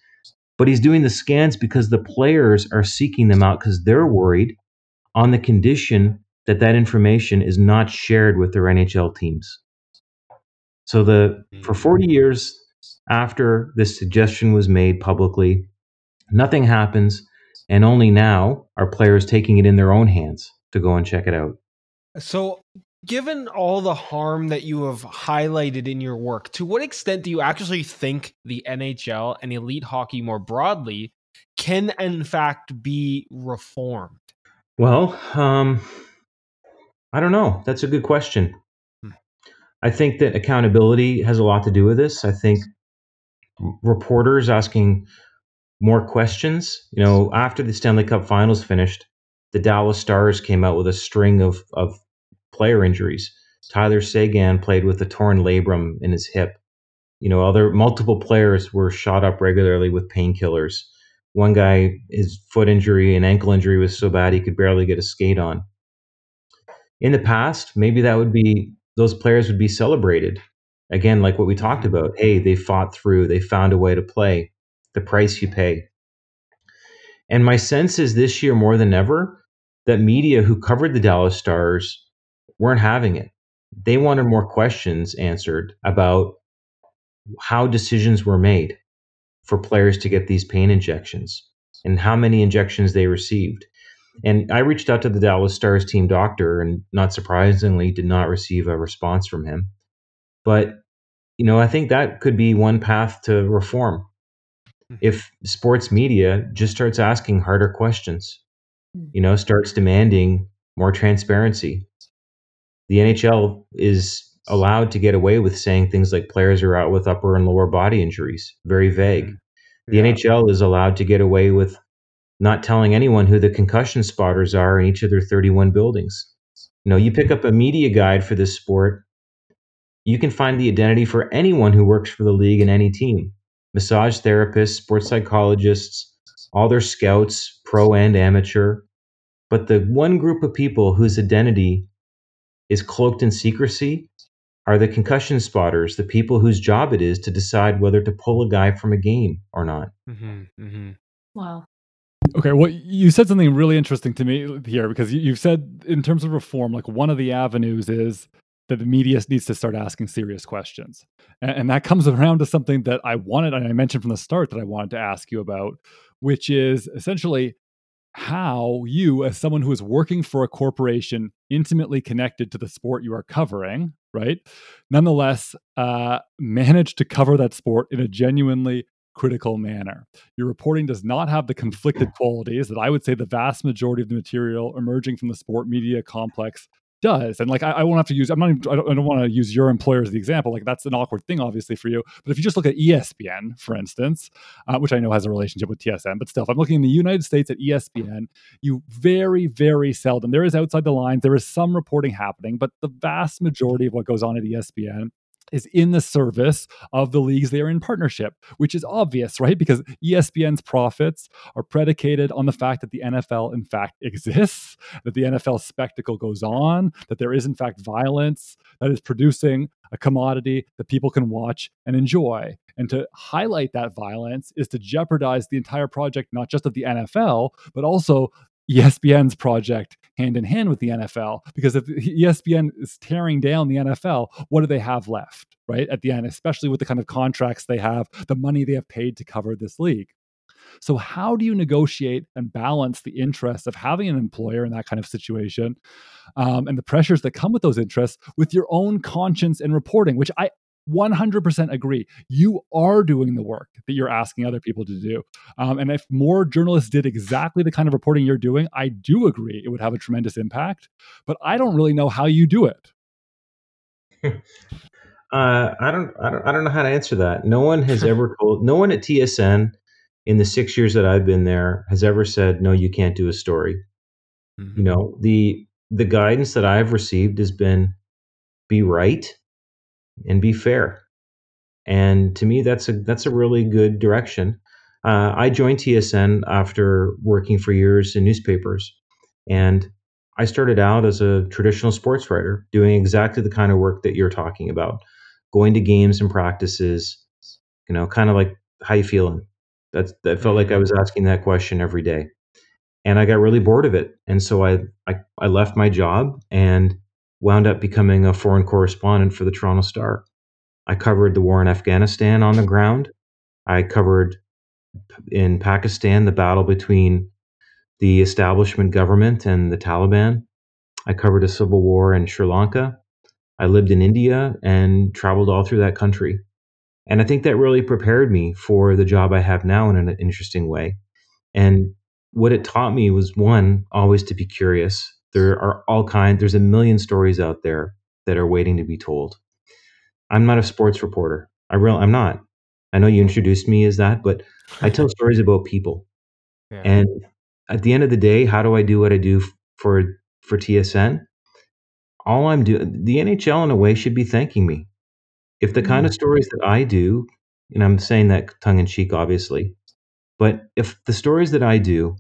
but he's doing the scans because the players are seeking them out because they're worried on the condition that that information is not shared with their nhl teams. So the for hmm. 40 years after this suggestion was made publicly nothing happens and only now are players taking it in their own hands to go and check it out so, given all the harm that you have highlighted in your work, to what extent do you actually think the NHL and elite hockey more broadly can, in fact, be reformed? Well, um, I don't know. That's a good question. Hmm. I think that accountability has a lot to do with this. I think reporters asking more questions. You know, after the Stanley Cup Finals finished, the Dallas Stars came out with a string of, of player injuries. Tyler Seguin played with a torn labrum in his hip. You know, other multiple players were shot up regularly with painkillers. One guy, his foot injury and ankle injury was so bad he could barely get a skate on. In the past, maybe that would be those players would be celebrated. Again, like what we talked about. Hey, they fought through, they found a way to play, the price you pay. And my sense is this year more than ever, that media who covered the Dallas Stars weren't having it. They wanted more questions answered about how decisions were made for players to get these pain injections and how many injections they received. And I reached out to the Dallas Stars team doctor and not surprisingly did not receive a response from him. But you know, I think that could be one path to reform. Hmm. If sports media just starts asking harder questions you know, starts demanding more transparency. The NHL is allowed to get away with saying things like players are out with upper and lower body injuries, very vague. The yeah. NHL is allowed to get away with not telling anyone who the concussion spotters are in each of their 31 buildings. You know, you pick up a media guide for this sport, you can find the identity for anyone who works for the league and any team. Massage therapists, sports psychologists, all their scouts, pro and amateur. But the one group of people whose identity is cloaked in secrecy are the concussion spotters, the people whose job it is to decide whether to pull a guy from a game or not. Mm-hmm, mm-hmm. Wow. Okay, well, you said something really interesting to me here because you, have said, in terms of reform, like one of the avenues is that the media needs to start asking serious questions. And, and that comes around to something that I wanted, and I mentioned from the start that I wanted to ask you about, which is essentially how you, as someone who is working for a corporation intimately connected to the sport you are covering, right, nonetheless, uh, manage to cover that sport in a genuinely critical manner. Your reporting does not have the conflicted qualities that I would say the vast majority of the material emerging from the sport media complex does. And like, I, I won't have to use, I'm not, even, I don't, don't want to use your employer as the example. Like, that's an awkward thing, obviously, for you. But if you just look at ESPN, for instance, uh, which I know has a relationship with TSN, but still, if I'm looking in the United States at ESPN, you very, very seldom, there is outside the lines, there is some reporting happening, but the vast majority of what goes on at ESPN is in the service of the leagues they are in partnership, which is obvious, right? Because ESPN's profits are predicated on the fact that the NFL, in fact, exists, that the NFL spectacle goes on, that there is, in fact, violence that is producing a commodity that people can watch and enjoy. And to highlight that violence is to jeopardize the entire project, not just of the NFL, but also ESPN's project hand in hand with the NFL. Because if ESPN is tearing down the NFL, what do they have left, right? At the end, especially with the kind of contracts they have, the money they have paid to cover this league. So, how do you negotiate and balance the interests of having an employer in that kind of situation um, and the pressures that come with those interests with your own conscience and reporting, which I 100% agree. You are doing the work that you're asking other people to do. Um, and if more journalists did exactly the kind of reporting you're doing, I do agree it would have a tremendous impact. But I don't really know how you do it. <laughs> Uh, I don't, I don't, I don't know how to answer that. No one has <laughs> ever told, no one at TSN in the six years that I've been there has ever said, no, you can't do a story. Mm-hmm. You know, the, the guidance that I've received has been be right and be fair. And to me, that's a that's a really good direction. Uh, I joined TSN after working for years in newspapers, and I started out as a traditional sports writer, doing exactly the kind of work that you're talking about, going to games and practices. You know, kind of like how you feeling. That's that felt like I was asking that question every day, and I got really bored of it, and so I I, I left my job and wound up becoming a foreign correspondent for the Toronto Star. I covered the war in Afghanistan on the ground. I covered in Pakistan the battle between the establishment government and the Taliban. I covered a civil war in Sri Lanka. I lived in India and traveled all through that country. And I think that really prepared me for the job I have now in an interesting way. And what it taught me was one, always to be curious there are all kinds, there's a million stories out there that are waiting to be told. I'm not a sports reporter. I real I'm not. I know you introduced me as that, but I tell <laughs> stories about people. Yeah. And at the end of the day, how do I do what I do for for TSN? All I'm doing, the NHL in a way should be thanking me. If the kind of mm. stories that I do, and I'm saying that tongue in cheek, obviously, but if the stories that I do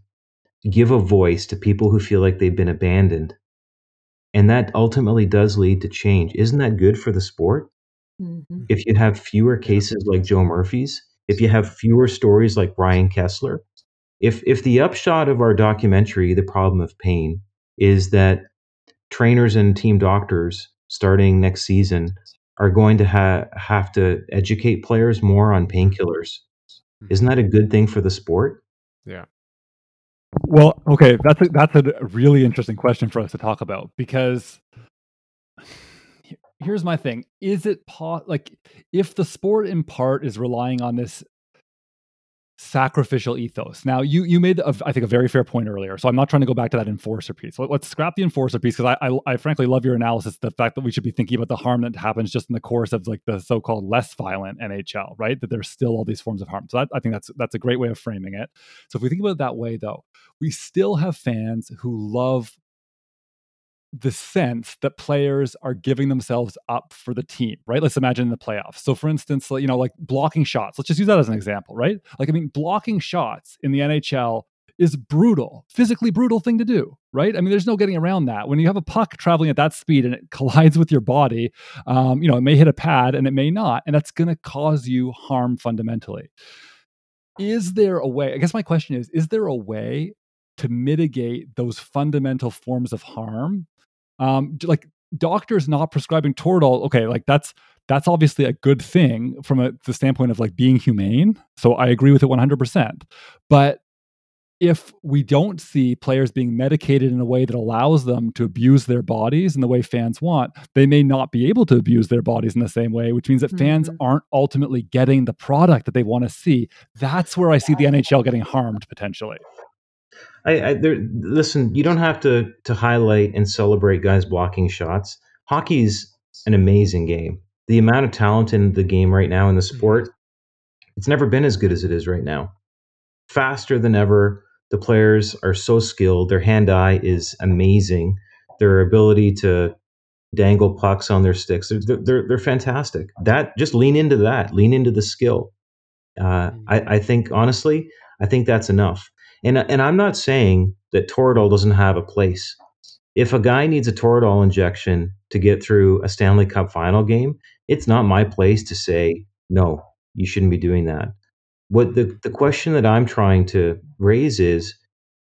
give a voice to people who feel like they've been abandoned. And that ultimately does lead to change. Isn't that good for the sport? Mm-hmm. If you have fewer cases like Joe Murphy's, if you have fewer stories like Ryan Kesler, if if the upshot of our documentary, The Problem of Pain, is that trainers and team doctors starting next season are going to ha- have to educate players more on painkillers. Isn't that a good thing for the sport? Yeah. Well, okay, that's a, that's a really interesting question for us to talk about because here's my thing: is it po- like if the sport in part is relying on this sacrificial ethos. Now, you you made, a, I think, a very fair point earlier. So I'm not trying to go back to that enforcer piece. Let, us scrap the enforcer piece because I, I, I frankly love your analysis. The fact that we should be thinking about the harm that happens just in the course of like the so-called less violent NHL, right? That there's still all these forms of harm. So that, I think that's that's a great way of framing it. So if we think about it that way, though, we still have fans who love the sense that players are giving themselves up for the team, right? Let's imagine the playoffs. So, for instance, you know, like blocking shots. Let's just use that as an example, right? Like, I mean, blocking shots in the NHL is brutal, physically brutal thing to do, right? I mean, there's no getting around that. When you have a puck traveling at that speed and it collides with your body, um, you know, it may hit a pad and it may not, and that's going to cause you harm fundamentally. Is there a way? I guess my question is: Is there a way to mitigate those fundamental forms of harm um, like doctors not prescribing Toradol, okay, like that's that's obviously a good thing from a, the standpoint of like being humane. So I agree with it 100%. But if we don't see players being medicated in a way that allows them to abuse their bodies in the way fans want, they may not be able to abuse their bodies in the same way, which means that fans Mhm. aren't ultimately getting the product that they want to see. That's where I see the NHL getting harmed potentially. I, I there, listen. You don't have to to highlight and celebrate guys blocking shots. Hockey's an amazing game. The amount of talent in the game right now in the sport, it's never been as good as it is right now. Faster than ever. The players are so skilled. Their hand-eye is amazing. Their ability to dangle pucks on their sticks, they're they're, they're fantastic. That just lean into that. Lean into the skill. Uh, I, I think honestly, I think that's enough. And and I'm not saying that Toradol doesn't have a place. If a guy needs a Toradol injection to get through a Stanley Cup final game, it's not my place to say no. You shouldn't be doing that. What the the question that I'm trying to raise is,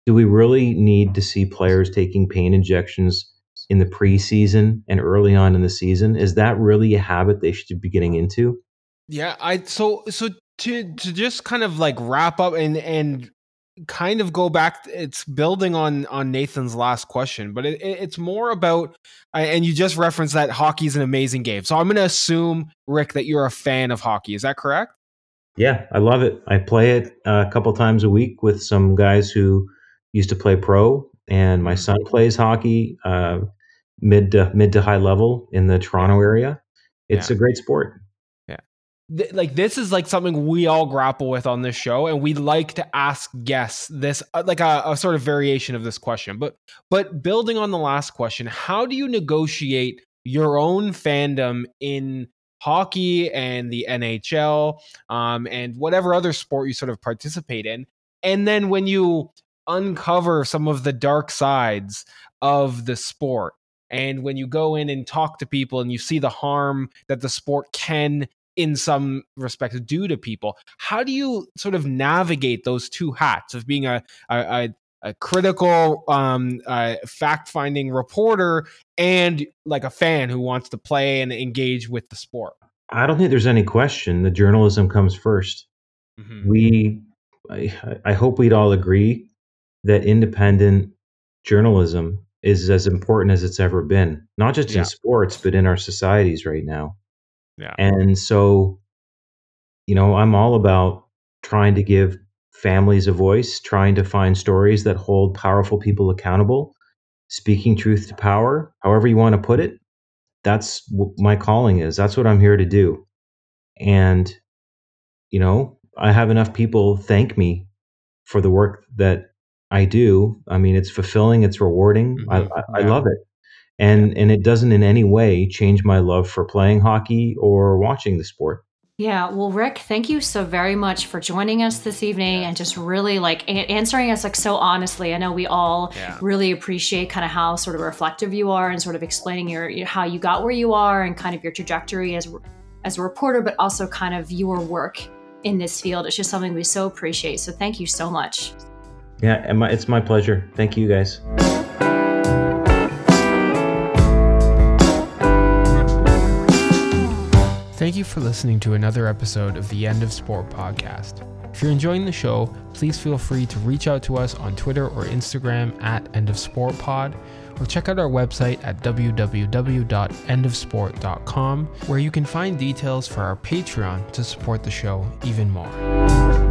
do we really need to see players taking pain injections in the preseason and early on in the season? Is that really a habit they should be getting into? Yeah, I so so to to just kind of like wrap up and and kind of go back it's building on on Nathan's last question but it, it- it's more about and you just referenced that hockey is an amazing game so I'm going to assume Rick that you're a fan of hockey is that correct Yeah, I love it. I play it uh, a couple times a week with some guys who used to play pro, and my son plays hockey uh, mid to mid to high level in the Toronto area. It's Yeah. a great sport. Like this is like something we all grapple with on this show and we like to ask guests this uh, like a, a sort of variation of this question. But but building on the last question how do you negotiate your own fandom in hockey and the nhl um, and whatever other sport you sort of participate in? And then when you uncover some of the dark sides of the sport and when you go in and talk to people and you see the harm that the sport can in some respects due to people. How do you sort of navigate those two hats of being a a, a, critical, um, uh, fact finding reporter and like a fan who wants to play and engage with the sport? I don't think there's any question. The journalism comes first. Mhm. We, I, I hope we'd all agree that independent journalism is as important as it's ever been, not just Yeah. in sports, but in our societies right now. Yeah. And so, you know, I'm all about trying to give families a voice, trying to find stories that hold powerful people accountable, speaking truth to power, however you want to put it. That's what my calling is. That's what I'm here to do. And, you know, I have enough people thank me for the work that I do. I mean, it's fulfilling, it's rewarding. I, Mhm. I, I Yeah. love it. And and it doesn't in any way change my love for playing hockey or watching the sport. Yeah, well, Rick, thank you so very much for joining us this evening and just really like a- answering us like so honestly. I know we all Yeah. really appreciate kind of how sort of reflective you are and sort of explaining your, your how you got where you are and kind of your trajectory as as a reporter, but also kind of your work in this field. It's just something we so appreciate. So thank you so much. Yeah, it's my pleasure. Thank you guys. Thank you for listening to another episode of the End of Sport podcast. If you're enjoying the show, please feel free to reach out to us on Twitter or Instagram at End of Sport Pod, or check out our website at www.endofsport.com, where you can find details for our Patreon to support the show even more.